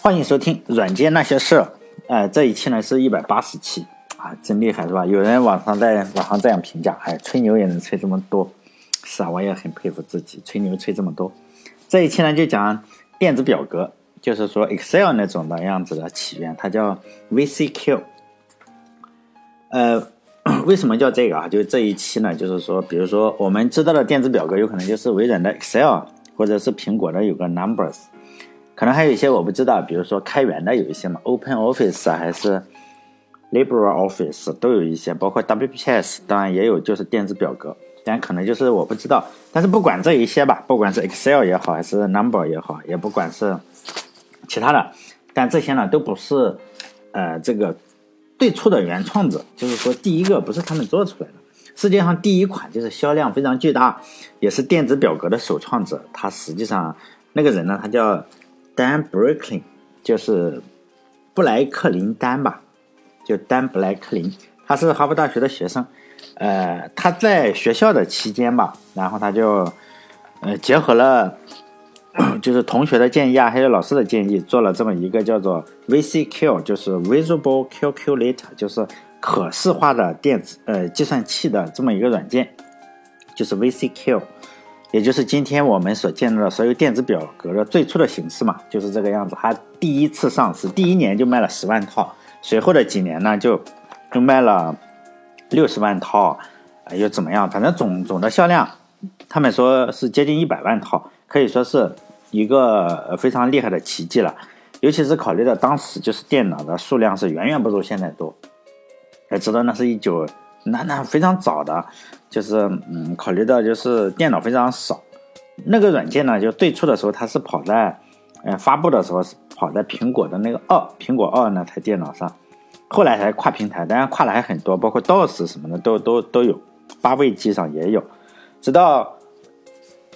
欢迎收听《软件那些事》。呃，这一期呢是一百八十期啊，真厉害是吧？有人网上在网上这样评价，哎，吹牛也能吹这么多，是啊，我也很佩服自己，吹牛吹这么多。这一期呢就讲电子表格，就是说 Excel 那种的样子的起源，它叫 VCQ。呃，为什么叫这个啊？就这一期呢，就是说，比如说我们知道的电子表格，有可能就是微软的 Excel，或者是苹果的有个 Numbers。可能还有一些我不知道，比如说开源的有一些嘛，Open Office 还是 LibreOffice 都有一些，包括 WPS，当然也有就是电子表格，但可能就是我不知道。但是不管这一些吧，不管是 Excel 也好，还是 Number 也好，也不管是其他的，但这些呢都不是呃这个最初的原创者，就是说第一个不是他们做出来的。世界上第一款就是销量非常巨大，也是电子表格的首创者，他实际上那个人呢，他叫。Dan b r a k l i n 就是布莱克林丹吧，就丹布莱克林，他是哈佛大学的学生。呃，他在学校的期间吧，然后他就呃结合了就是同学的建议啊，还有老师的建议，做了这么一个叫做 VCQ，就是 Visible Calculator，就是可视化的电子呃计算器的这么一个软件，就是 VCQ。也就是今天我们所见到的所有电子表格的最初的形式嘛，就是这个样子。它第一次上市，第一年就卖了十万套，随后的几年呢，就就卖了六十万套，啊，又怎么样？反正总总的销量，他们说是接近一百万套，可以说是一个非常厉害的奇迹了。尤其是考虑到当时就是电脑的数量是远远不如现在多，要知道那是一九。那那非常早的，就是嗯，考虑到就是电脑非常少，那个软件呢，就最初的时候它是跑在，呃，发布的时候是跑在苹果的那个二苹果二那台电脑上，后来才跨平台，当然跨的还很多，包括 DOS 什么的都都都有，八位机上也有，直到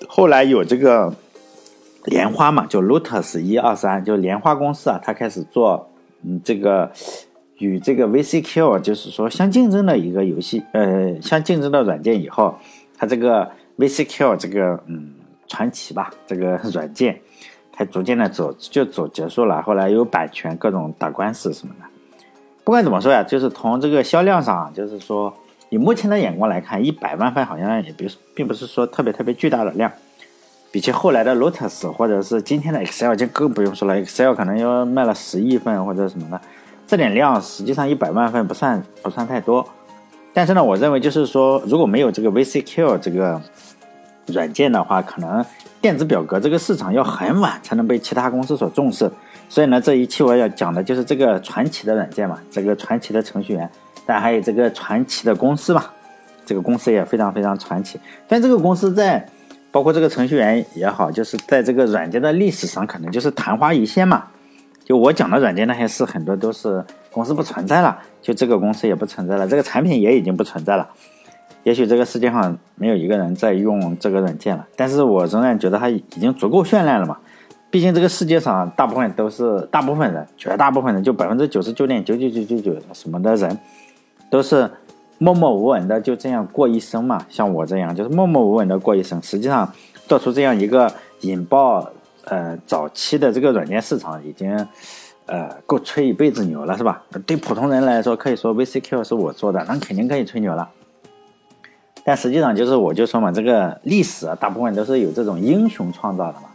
后来有这个莲花嘛，就 Lotus 一二三，就莲花公司啊，它开始做嗯这个。与这个 VCQ 就是说相竞争的一个游戏，呃，相竞争的软件以后，它这个 VCQ 这个嗯传奇吧，这个 软件，它逐渐的走就走结束了。后来有版权各种打官司什么的。不管怎么说呀，就是从这个销量上，就是说以目前的眼光来看，一百万份好像也不并不是说特别特别巨大的量，比起后来的 Lotus 或者是今天的 Excel 就更不用说了，Excel 可能要卖了十亿份或者什么的。这点量实际上一百万份不算不算太多，但是呢，我认为就是说，如果没有这个 VCQ 这个软件的话，可能电子表格这个市场要很晚才能被其他公司所重视。所以呢，这一期我要讲的就是这个传奇的软件嘛，这个传奇的程序员，但还有这个传奇的公司嘛，这个公司也非常非常传奇。但这个公司在包括这个程序员也好，就是在这个软件的历史上，可能就是昙花一现嘛。就我讲的软件那些事，很多都是公司不存在了，就这个公司也不存在了，这个产品也已经不存在了。也许这个世界上没有一个人在用这个软件了，但是我仍然觉得它已经足够绚烂了嘛。毕竟这个世界上大部分都是大部分人，绝大部分人就百分之九十九点九九九九九什么的人，都是默默无闻的就这样过一生嘛。像我这样就是默默无闻的过一生，实际上做出这样一个引爆。呃，早期的这个软件市场已经，呃，够吹一辈子牛了，是吧？对普通人来说，可以说 VCQ 是我做的，那肯定可以吹牛了。但实际上，就是我就说嘛，这个历史啊，大部分都是有这种英雄创造的嘛。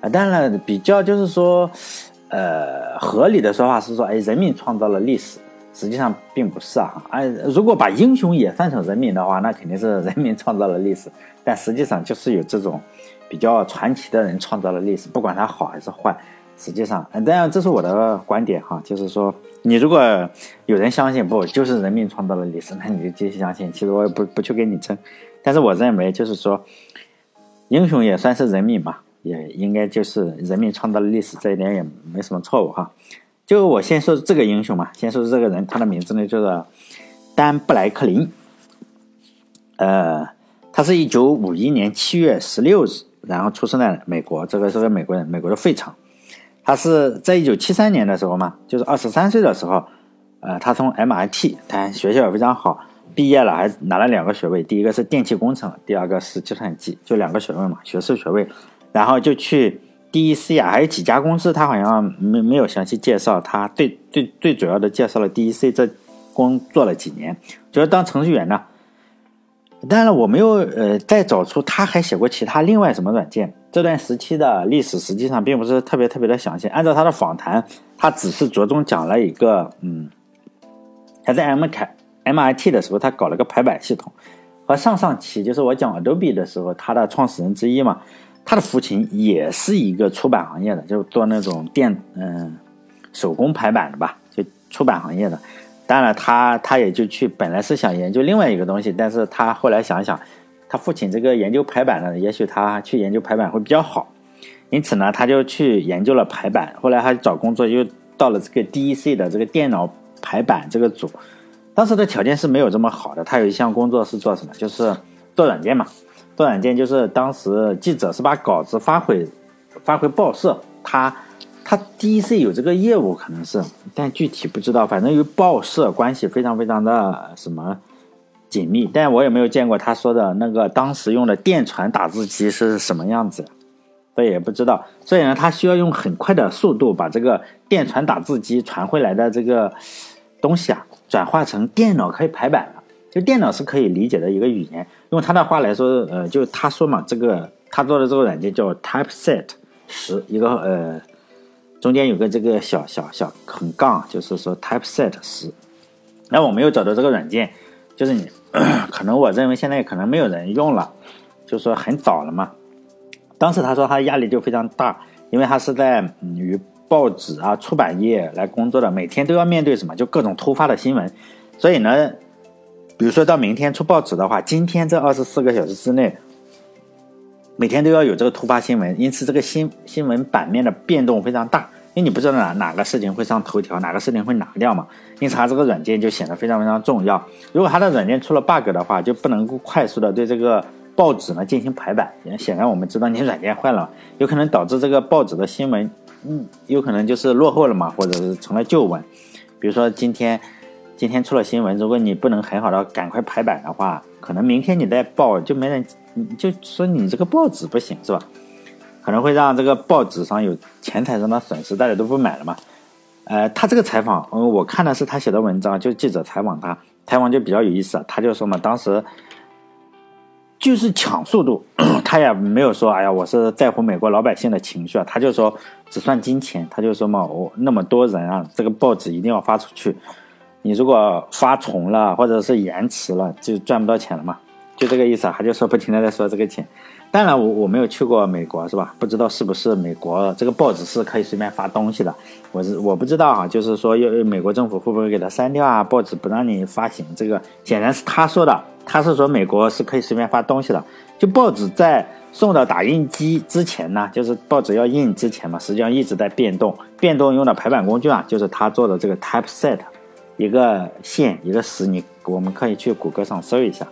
啊，当然比较就是说，呃，合理的说法是说，哎，人民创造了历史，实际上并不是啊。哎，如果把英雄也算成人民的话，那肯定是 人民创造了历史。但实际上就是有这种。比较传奇的人创造了历史，不管他好还是坏，实际上，当然这是我的观点哈，就是说，你如果有人相信不就是人民创造了历史，那你就继续相信。其实我也不不去给你争，但是我认为就是说，英雄也算是人民嘛，也应该就是人民创造了历史，这一点也没什么错误哈。就我先说这个英雄嘛，先说这个人，他的名字呢叫做丹布莱克林，呃，他是一九五一年七月十六日。然后出生在美国，这个是个美国人，美国的费城。他是在一九七三年的时候嘛，就是二十三岁的时候，呃，他从 MIT，他学校也非常好，毕业了还拿了两个学位，第一个是电气工程，第二个是计算机，就两个学位嘛，学士学位。然后就去 DEC 啊，还有几家公司，他好像没没有详细介绍。他最最最主要的介绍了 DEC 这工作了几年，就是当程序员呢。当然，我没有呃再找出他还写过其他另外什么软件。这段时期的历史实际上并不是特别特别的详细。按照他的访谈，他只是着重讲了一个，嗯，他在 M 开 MIT 的时候，他搞了个排版系统。和上上期就是我讲 Adobe 的时候，他的创始人之一嘛，他的父亲也是一个出版行业的，就做那种电嗯手工排版的吧，就出版行业的。当然，他他也就去，本来是想研究另外一个东西，但是他后来想想，他父亲这个研究排版的，也许他去研究排版会比较好，因此呢，他就去研究了排版。后来他找工作，又到了这个 DEC 的这个电脑排版这个组。当时的条件是没有这么好的，他有一项工作是做什么？就是做软件嘛。做软件就是当时记者是把稿子发回发回报社，他。他 DEC 有这个业务，可能是，但具体不知道。反正与报社关系非常非常的什么紧密，但我也没有见过他说的那个当时用的电传打字机是什么样子，所以也不知道。所以呢，他需要用很快的速度把这个电传打字机传回来的这个东西啊，转化成电脑可以排版，就电脑是可以理解的一个语言。用他的话来说，呃，就他说嘛，这个他做的这个软件叫 Typeset 十，一个呃。中间有个这个小小小横杠，就是说 Typeset 十。那我没有找到这个软件，就是你可能我认为现在可能没有人用了，就说很早了嘛。当时他说他压力就非常大，因为他是在与报纸啊出版业来工作的，每天都要面对什么，就各种突发的新闻。所以呢，比如说到明天出报纸的话，今天这二十四个小时之内。每天都要有这个突发新闻，因此这个新新闻版面的变动非常大，因为你不知道哪哪个事情会上头条，哪个事情会拿掉嘛，因此它这个软件就显得非常非常重要。如果它的软件出了 bug 的话，就不能够快速的对这个报纸呢进行排版。显然我们知道你软件坏了，有可能导致这个报纸的新闻，嗯，有可能就是落后了嘛，或者是成了旧闻。比如说今天今天出了新闻，如果你不能很好的赶快排版的话，可能明天你再报就没人。就说你这个报纸不行是吧？可能会让这个报纸上有钱财上的损失，大家都不买了嘛。呃，他这个采访，嗯，我看的是他写的文章，就记者采访他，采访就比较有意思。他就说嘛，当时就是抢速度，他也没有说，哎呀，我是在乎美国老百姓的情绪啊，他就说只算金钱。他就说嘛，我那么多人啊，这个报纸一定要发出去，你如果发重了或者是延迟了，就赚不到钱了嘛。就这个意思，他就说不停的在说这个钱。当然，我我没有去过美国，是吧？不知道是不是美国这个报纸是可以随便发东西的。我是我不知道哈，就是说要美国政府会不会给他删掉啊？报纸不让你发行，这个显然是他说的。他是说美国是可以随便发东西的。就报纸在送到打印机之前呢，就是报纸要印之前嘛，实际上一直在变动。变动用的排版工具啊，就是他做的这个 Typeset，一个线一个时，你我们可以去谷歌上搜一下。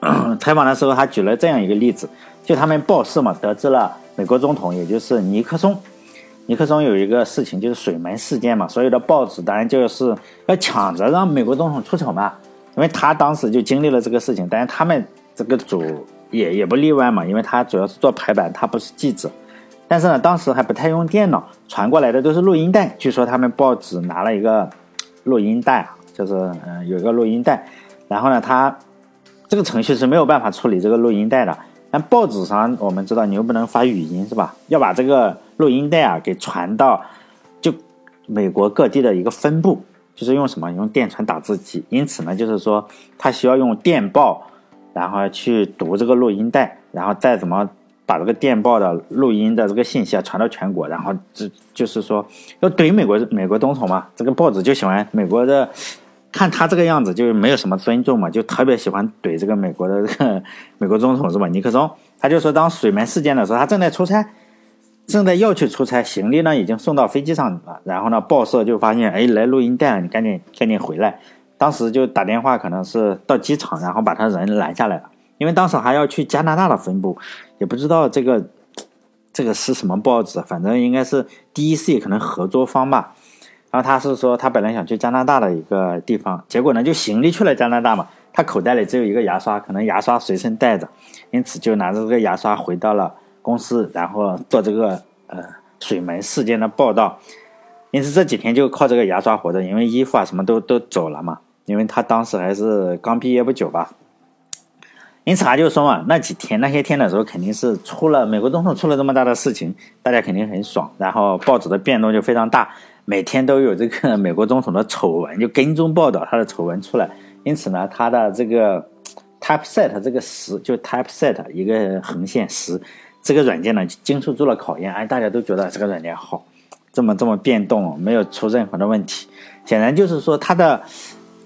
采访的时候，他举了这样一个例子，就他们报社嘛，得知了美国总统，也就是尼克松，尼克松有一个事情，就是水门事件嘛，所有的报纸当然就是要抢着让美国总统出丑嘛，因为他当时就经历了这个事情，但是他们这个组也也不例外嘛，因为他主要是做排版，他不是记者，但是呢，当时还不太用电脑，传过来的都是录音带，据说他们报纸拿了一个录音带啊，就是嗯有一个录音带，然后呢它。这个程序是没有办法处理这个录音带的。但报纸上我们知道，你又不能发语音，是吧？要把这个录音带啊给传到就美国各地的一个分部，就是用什么？用电传打字机。因此呢，就是说他需要用电报，然后去读这个录音带，然后再怎么把这个电报的录音的这个信息啊传到全国，然后这就是说要怼美国美国总统嘛。这个报纸就喜欢美国的。看他这个样子，就没有什么尊重嘛，就特别喜欢怼这个美国的这个美国总统是吧？尼克松，他就说当水门事件的时候，他正在出差，正在要去出差，行李呢已经送到飞机上了，然后呢报社就发现，哎，来录音带了，你赶紧赶紧回来。当时就打电话，可能是到机场，然后把他人拦下来了，因为当时还要去加拿大的分部，也不知道这个这个是什么报纸，反正应该是 D.E.C 可能合作方吧。然后他是说，他本来想去加拿大的一个地方，结果呢就行李去了加拿大嘛。他口袋里只有一个牙刷，可能牙刷随身带着，因此就拿着这个牙刷回到了公司，然后做这个呃水门事件的报道。因此这几天就靠这个牙刷活着，因为衣服啊什么都都走了嘛。因为他当时还是刚毕业不久吧。因此他就说嘛，那几天那些天的时候，肯定是出了美国总统出了这么大的事情，大家肯定很爽。然后报纸的变动就非常大，每天都有这个美国总统的丑闻，就跟踪报道他的丑闻出来。因此呢，他的这个 Typeset 这个十就 Typeset 一个横线十这个软件呢，经受住了考验。哎，大家都觉得这个软件好。这么这么变动，没有出任何的问题，显然就是说它的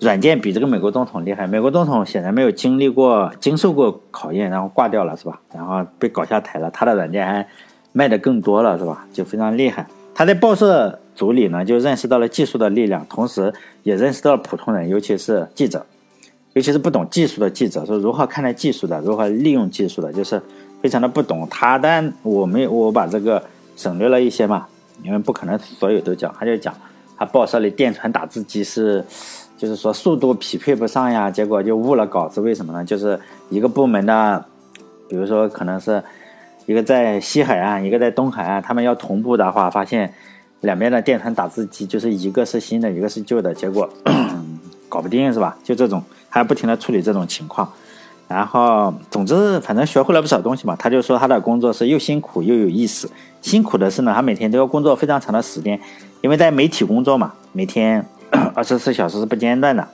软件比这个美国总统厉害。美国总统显然没有经历过、经受过考验，然后挂掉了，是吧？然后被搞下台了。他的软件还卖的更多了，是吧？就非常厉害。他在报社组里呢，就认识到了技术的力量，同时也认识到了普通人，尤其是记者，尤其是不懂技术的记者，说如何看待技术的，如何利用技术的，就是非常的不懂。他但我没我把这个省略了一些嘛。因为不可能所有都讲，他就讲他报社里电传打字机是，就是说速度匹配不上呀，结果就误了稿子。为什么呢？就是一个部门的，比如说可能是一个在西海岸，一个在东海岸，他们要同步的话，发现两边的电传打字机就是一个是新的，一个是旧的，结果 搞不定是吧？就这种，还不停的处理这种情况。然后，总之，反正学会了不少东西嘛。他就说他的工作是又辛苦又有意思。辛苦的是呢，他每天都要工作非常长的时间，因为在媒体工作嘛，每天 二十四小时是不间断的。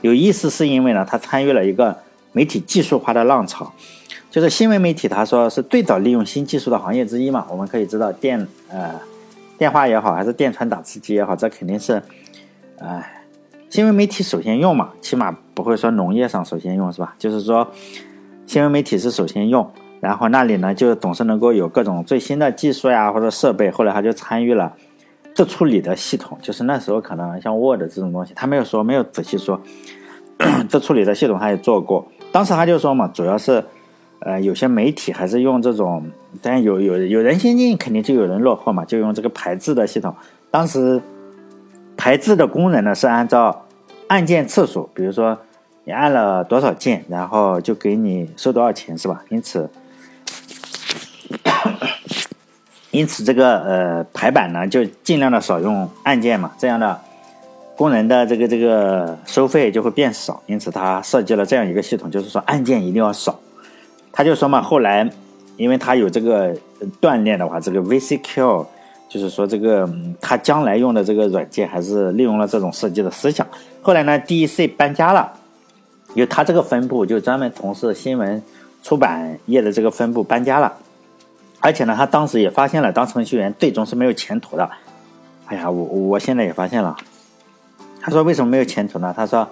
有意思是因为呢，他参与了一个媒体技术化的浪潮，就是新闻媒体，他说是最早利用新技术的行业之一嘛。我们可以知道电呃电话也好，还是电传打字机也好，这肯定是哎。新闻媒体首先用嘛，起码不会说农业上首先用是吧？就是说，新闻媒体是首先用，然后那里呢就总是能够有各种最新的技术呀或者设备。后来他就参与了这处理的系统，就是那时候可能像 Word 这种东西，他没有说没有仔细说，这处理的系统他也做过。当时他就说嘛，主要是呃有些媒体还是用这种，但有有有人先进，肯定就有人落后嘛，就用这个排字的系统。当时。排字的工人呢是按照按键次数，比如说你按了多少键，然后就给你收多少钱，是吧？因此，因此这个呃排版呢就尽量的少用按键嘛，这样的工人的这个这个收费就会变少。因此他设计了这样一个系统，就是说按键一定要少。他就说嘛，后来因为他有这个锻炼的话，这个 VCQ。就是说，这个他将来用的这个软件还是利用了这种设计的思想。后来呢，DEC 搬家了，因为他这个分部就专门从事新闻出版业的这个分部搬家了。而且呢，他当时也发现了，当程序员最终是没有前途的。哎呀，我我现在也发现了。他说为什么没有前途呢？他说，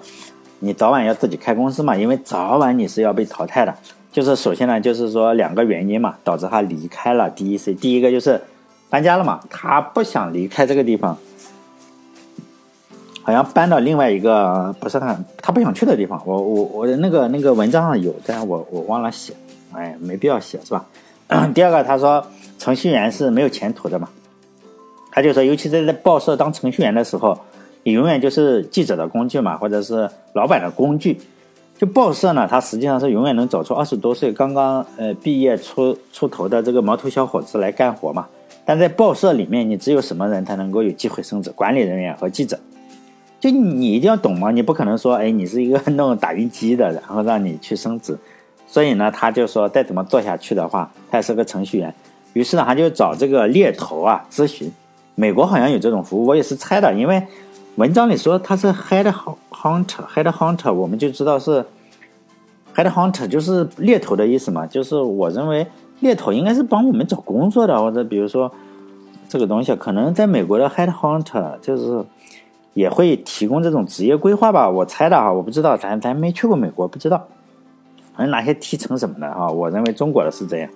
你早晚要自己开公司嘛，因为早晚你是要被淘汰的。就是首先呢，就是说两个原因嘛，导致他离开了 DEC。第一个就是。搬家了嘛？他不想离开这个地方，好像搬到另外一个不是他他不想去的地方。我我我的那个那个文章上有，但是我我忘了写，哎，没必要写是吧？第二个，他说程序员是没有前途的嘛？他就说，尤其在在报社当程序员的时候，你永远就是记者的工具嘛，或者是老板的工具。就报社呢，他实际上是永远能找出二十多岁刚刚呃毕业出出头的这个毛头小伙子来干活嘛。但在报社里面，你只有什么人才能够有机会升职？管理人员和记者。就你一定要懂嘛，你不可能说，哎，你是一个 弄打印机的，然后让你去升职。所以呢，他就说，再怎么做下去的话，他也是个程序员。于是呢，他就找这个猎头啊咨询。美国好像有这种服务，我也是猜的，因为文章里说他是 head hunter，head hunter，我们就知道是 head hunter 就是猎头的意思嘛，就是我认为。猎头应该是帮我们找工作的，或者比如说这个东西，可能在美国的 head hunter 就是也会提供这种职业规划吧，我猜的哈，我不知道，咱咱没去过美国，不知道，反正哪些提成什么的哈，我认为中国的是这样，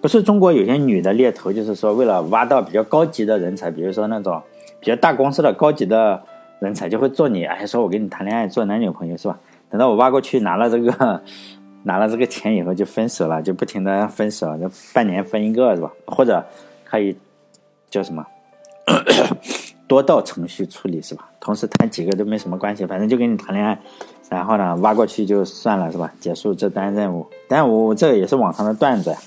不是中国有些女的猎头，就是说为了挖到比较高级的人才，比如说那种比较大公司的高级的人才，就会做你，哎，说我跟你谈恋爱，做男女朋友是吧？等到我挖过去拿了这个。拿了这个钱以后就分手了，就不停的分手，就半年分一个是吧？或者可以叫什么 多道程序处理是吧？同时谈几个都没什么关系，反正就跟你谈恋爱，然后呢挖过去就算了是吧？结束这单任务。但我这也是网上的段子呀，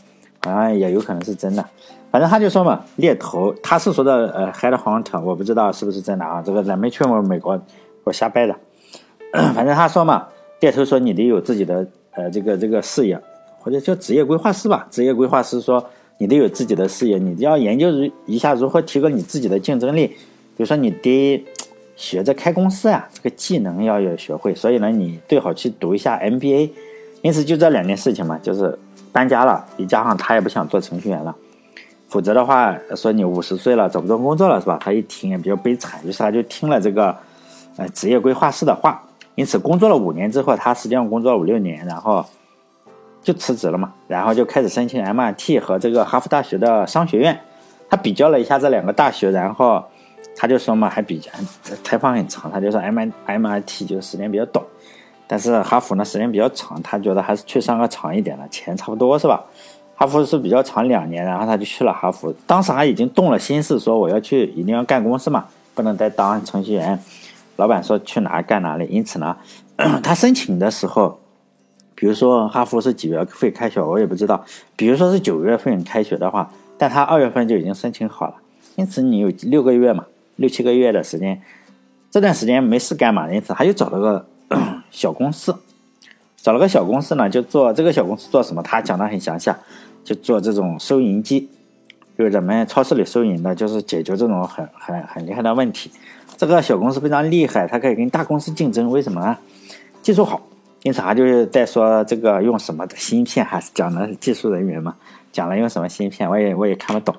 好像也有可能是真的。反正他就说嘛，猎头他是说的呃，head hunter，我不知道是不是真的啊，这个咱没去过美国，我瞎掰的。反正他说嘛，猎头说你得有自己的呃这个这个事业，或者叫职业规划师吧。职业规划师说你得有自己的事业，你要研究一下如何提高你自己的竞争力。比如说你得学着开公司啊，这个技能要有学会。所以呢，你最好去读一下 MBA。因此就这两件事情嘛，就是搬家了，再加上他也不想做程序员了。否则的话，说你五十岁了找不到工作了是吧？他一听也比较悲惨，于是他就听了这个，呃，职业规划师的话。因此工作了五年之后，他实际上工作了五六年，然后就辞职了嘛。然后就开始申请 MIT 和这个哈佛大学的商学院。他比较了一下这两个大学，然后他就说嘛，还比较采访很长，他就说 M I M I T 就时间比较短，但是哈佛呢时间比较长，他觉得还是去上个长一点的，钱差不多是吧？哈佛是比较长两年，然后他就去了哈佛。当时他已经动了心思，说我要去，一定要干公司嘛，不能再当程序员。老板说去哪干哪里。因此呢，他申请的时候，比如说哈佛是几月份开学，我也不知道。比如说是九月份开学的话，但他二月份就已经申请好了。因此你有六个月嘛，六七个月的时间，这段时间没事干嘛？因此他就找了个 小公司，找了个小公司呢，就做这个小公司做什么？他讲的很详细。就做这种收银机，就是咱们超市里收银的，就是解决这种很很很厉害的问题。这个小公司非常厉害，它可以跟大公司竞争。为什么呢？技术好。因此，他就是在说这个用什么的芯片，还是讲的技术人员嘛，讲了用什么芯片，我也我也看不懂，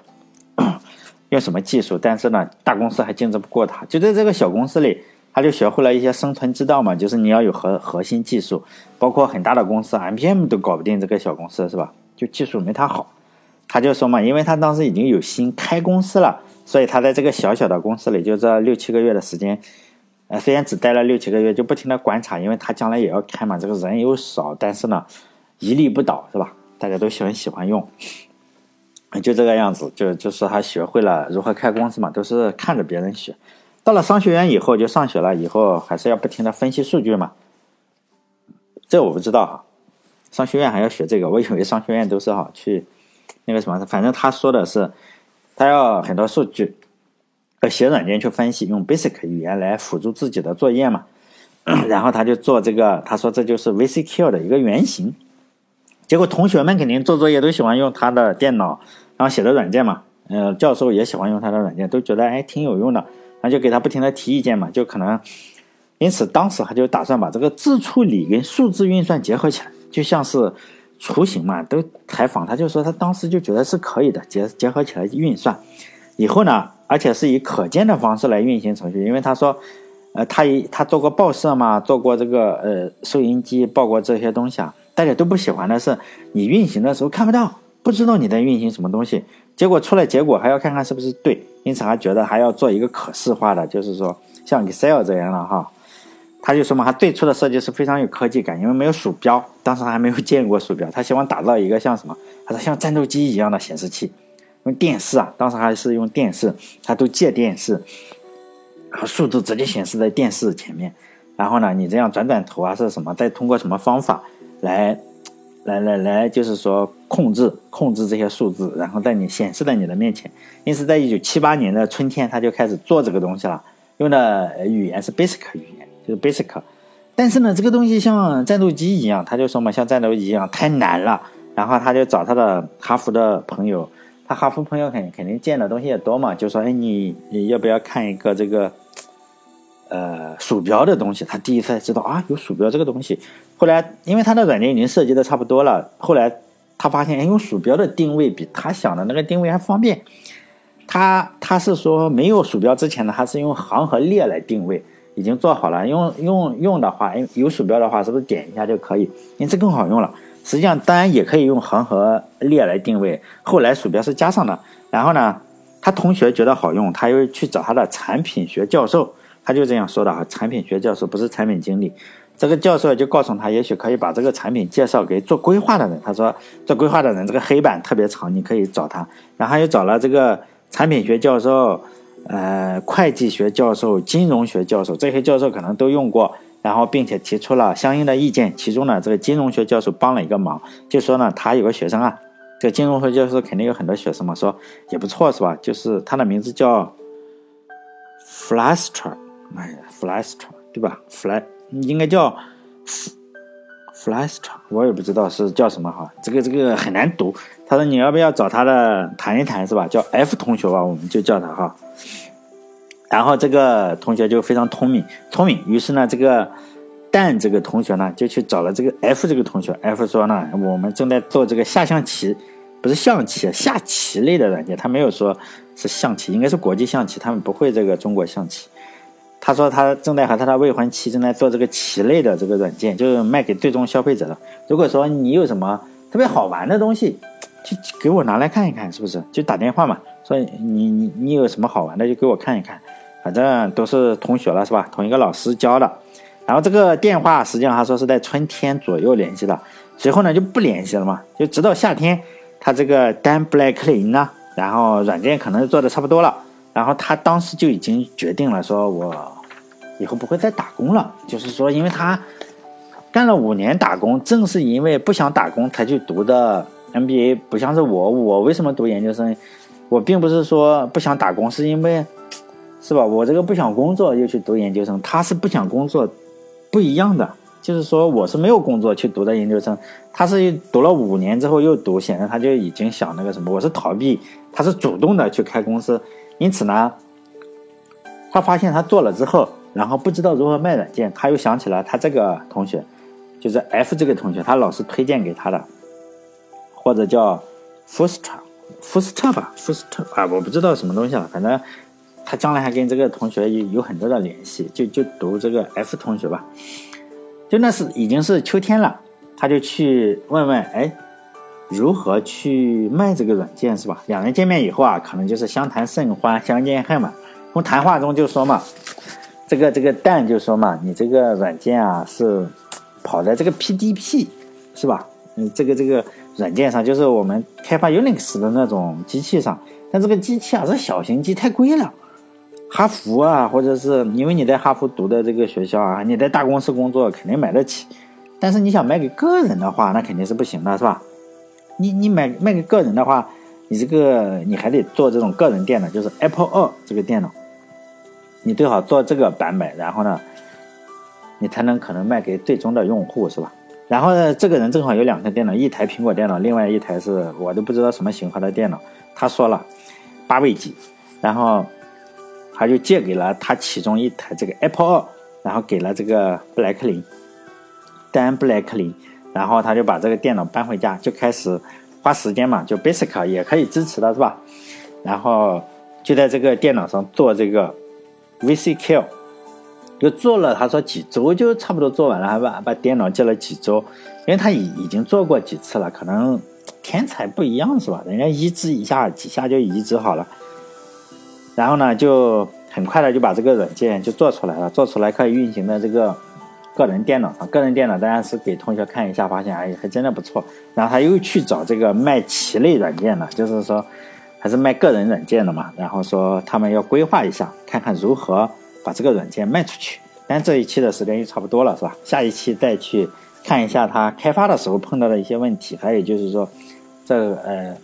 用什么技术。但是呢，大公司还竞争不过他。就在这个小公司里，他就学会了一些生存之道嘛，就是你要有核核心技术，包括很大的公司，MPM 都搞不定这个小公司，是吧？就技术没他好，他就说嘛，因为他当时已经有心开公司了，所以他在这个小小的公司里，就这六七个月的时间，呃，虽然只待了六七个月，就不停的观察，因为他将来也要开嘛，这个人又少，但是呢，一力不倒，是吧？大家都喜欢喜欢用，就这个样子，就就是他学会了如何开公司嘛，都是看着别人学。到了商学院以后，就上学了以后，还是要不停的分析数据嘛，这我不知道哈。商学院还要学这个，我以为商学院都是哈去那个什么，反正他说的是，他要很多数据，要写软件去分析，用 Basic 语言来辅助自己的作业嘛。然后他就做这个，他说这就是 VCQ 的一个原型。结果同学们肯定做作业都喜欢用他的电脑，然后写的软件嘛。呃，教授也喜欢用他的软件，都觉得哎挺有用的，然后就给他不停的提意见嘛，就可能，因此当时他就打算把这个自处理跟数字运算结合起来。就像是雏形嘛，都采访他，就说他当时就觉得是可以的，结结合起来运算，以后呢，而且是以可见的方式来运行程序，因为他说，呃，他一他做过报社嘛，做过这个呃收音机，报过这些东西啊，大家都不喜欢的是你运行的时候看不到，不知道你在运行什么东西，结果出来结果还要看看是不是对，因此他觉得还要做一个可视化的，就是说像 Excel 这样的哈。他就说嘛，他最初的设计是非常有科技感，因为没有鼠标，当时还没有见过鼠标。他希望打造一个像什么？他说像战斗机一样的显示器，用电视啊，当时还是用电视，他都借电视，然后数字直接显示在电视前面。然后呢，你这样转转头啊，是什么？再通过什么方法来，来来来，就是说控制控制这些数字，然后在你显示在你的面前。因此，在一九七八年的春天，他就开始做这个东西了，用的语言是 Basic 语言。就是 basic，但是呢，这个东西像战斗机一样，他就说嘛，像战斗机一样太难了。然后他就找他的哈佛的朋友，他哈佛朋友肯肯定见的东西也多嘛，就说，哎，你你要不要看一个这个，呃，鼠标的东西？他第一次知道啊，有鼠标这个东西。后来因为他的软件已经设计的差不多了，后来他发现，哎，用鼠标的定位比他想的那个定位还方便。他他是说没有鼠标之前呢，他是用行和列来定位。已经做好了，用用用的话，有鼠标的话，是不是点一下就可以？因此更好用了。实际上，当然也可以用行和列来定位。后来鼠标是加上的。然后呢，他同学觉得好用，他又去找他的产品学教授，他就这样说的啊。产品学教授不是产品经理，这个教授就告诉他，也许可以把这个产品介绍给做规划的人。他说，做规划的人这个黑板特别长，你可以找他。然后又找了这个产品学教授。呃，会计学教授、金融学教授，这些教授可能都用过，然后并且提出了相应的意见。其中呢，这个金融学教授帮了一个忙，就说呢，他有个学生啊，这个金融学教授肯定有很多学生嘛，说也不错是吧？就是他的名字叫 f l a s t e r 哎呀 f l a s t e r 对吧？Fly 应该叫 f l a s t e r 我也不知道是叫什么哈，这个这个很难读。他说你要不要找他的谈一谈是吧？叫 F 同学吧，我们就叫他哈。然后这个同学就非常聪明，聪明。于是呢，这个蛋这个同学呢，就去找了这个 F 这个同学。F 说呢，我们正在做这个下象棋，不是象棋，下棋类的软件。他没有说是象棋，应该是国际象棋，他们不会这个中国象棋。他说他正在和他的未婚妻正在做这个棋类的这个软件，就是卖给最终消费者的。如果说你有什么特别好玩的东西，就给我拿来看一看，是不是？就打电话嘛，说你你你有什么好玩的，就给我看一看。反正都是同学了，是吧？同一个老师教的。然后这个电话实际上他说是在春天左右联系的，随后呢就不联系了嘛，就直到夏天，他这个 Dan Blacklin 呢，然后软件可能做的差不多了，然后他当时就已经决定了，说我以后不会再打工了。就是说，因为他干了五年打工，正是因为不想打工才去读的 MBA，不像是我，我为什么读研究生？我并不是说不想打工，是因为。是吧？我这个不想工作又去读研究生，他是不想工作，不一样的。就是说，我是没有工作去读的研究生，他是读了五年之后又读，显然他就已经想那个什么。我是逃避，他是主动的去开公司。因此呢，他发现他做了之后，然后不知道如何卖软件，他又想起了他这个同学，就是 F 这个同学，他老师推荐给他的，或者叫 Fuster，Fuster 吧，Fuster 啊，我不知道什么东西了，反正。他将来还跟这个同学有有很多的联系，就就读这个 F 同学吧。就那是已经是秋天了，他就去问问，哎，如何去卖这个软件是吧？两人见面以后啊，可能就是相谈甚欢，相见恨晚。从谈话中就说嘛，这个这个蛋就说嘛，你这个软件啊是跑在这个 PDP 是吧？嗯，这个这个软件上就是我们开发 Unix 的那种机器上，但这个机器啊是小型机，太贵了。哈佛啊，或者是因为你在哈佛读的这个学校啊，你在大公司工作肯定买得起，但是你想卖给个人的话，那肯定是不行的，是吧？你你买卖给个人的话，你这个你还得做这种个人电脑，就是 Apple 二这个电脑，你最好做这个版本，然后呢，你才能可能卖给最终的用户，是吧？然后呢，这个人正好有两台电脑，一台苹果电脑，另外一台是我都不知道什么型号的电脑。他说了，八位机，然后。他就借给了他其中一台这个 Apple 二，然后给了这个布莱克林，丹布莱克林，然后他就把这个电脑搬回家，就开始花时间嘛，就 Basic 也可以支持的是吧？然后就在这个电脑上做这个 VCQ，就做了，他说几周就差不多做完了，还把把电脑借了几周，因为他已已经做过几次了，可能天才不一样是吧？人家移植一下几下就移植好了。然后呢，就很快的就把这个软件就做出来了，做出来可以运行在这个个人电脑上。个人电脑当然是给同学看一下，发现哎还真的不错。然后他又去找这个卖棋类软件的，就是说还是卖个人软件的嘛。然后说他们要规划一下，看看如何把这个软件卖出去。但这一期的时间就差不多了，是吧？下一期再去看一下他开发的时候碰到的一些问题，还有就是说这呃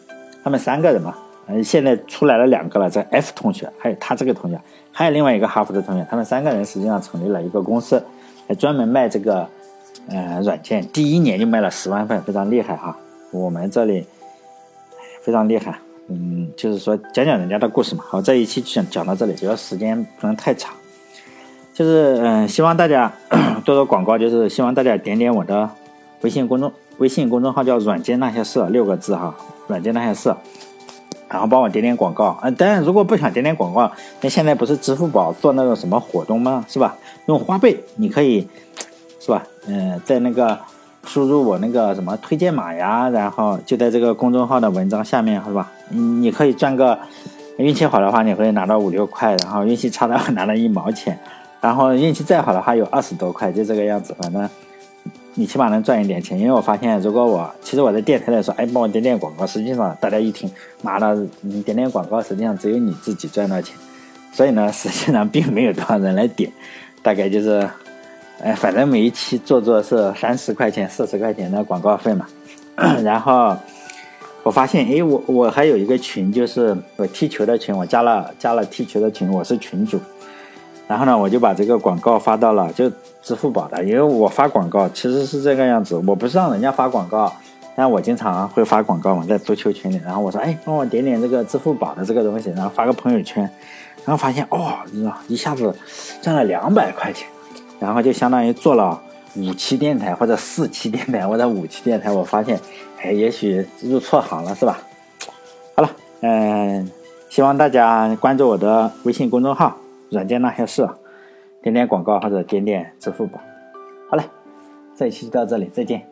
他们三个人嘛。嗯，现在出来了两个了，这 F 同学，还有他这个同学，还有另外一个哈佛的同学，他们三个人实际上成立了一个公司，来专门卖这个呃软件，第一年就卖了十万份，非常厉害哈。我们这里非常厉害，嗯，就是说讲讲人家的故事嘛。好，这一期就讲讲到这里，主要时间不能太长，就是嗯，希望大家 多多广告，就是希望大家点点我的微信公众微信公众号叫“软件那些事”六个字哈，“软件那些事”。然后帮我点点广告，嗯，当然如果不想点点广告，那现在不是支付宝做那种什么活动吗？是吧？用花呗你可以，是吧？嗯，在那个输入我那个什么推荐码呀，然后就在这个公众号的文章下面，是吧？你可以赚个运气好的话，你可以拿到五六块，然后运气差的话拿了一毛钱，然后运气再好的话有二十多块，就这个样子，反正。你起码能赚一点钱，因为我发现，如果我其实我在电台里说，哎，帮我点点广告，实际上大家一听，妈的，你点点广告，实际上只有你自己赚到钱，所以呢，实际上并没有多少人来点，大概就是，哎，反正每一期做做是三十块钱、四十块钱的广告费嘛。然后我发现，哎，我我还有一个群，就是我踢球的群，我加了加了踢球的群，我是群主。然后呢，我就把这个广告发到了就支付宝的，因为我发广告其实是这个样子，我不是让人家发广告，但我经常会发广告嘛，在足球群里。然后我说，哎，帮我点点这个支付宝的这个东西，然后发个朋友圈，然后发现哦，一下子赚了两百块钱，然后就相当于做了。五期电台或者四期电台或者五期电台，我发现，哎，也许入错行了，是吧？好了，嗯，希望大家关注我的微信公众号“软件那些事”，点点广告或者点点支付宝。好了，这一期就到这里，再见。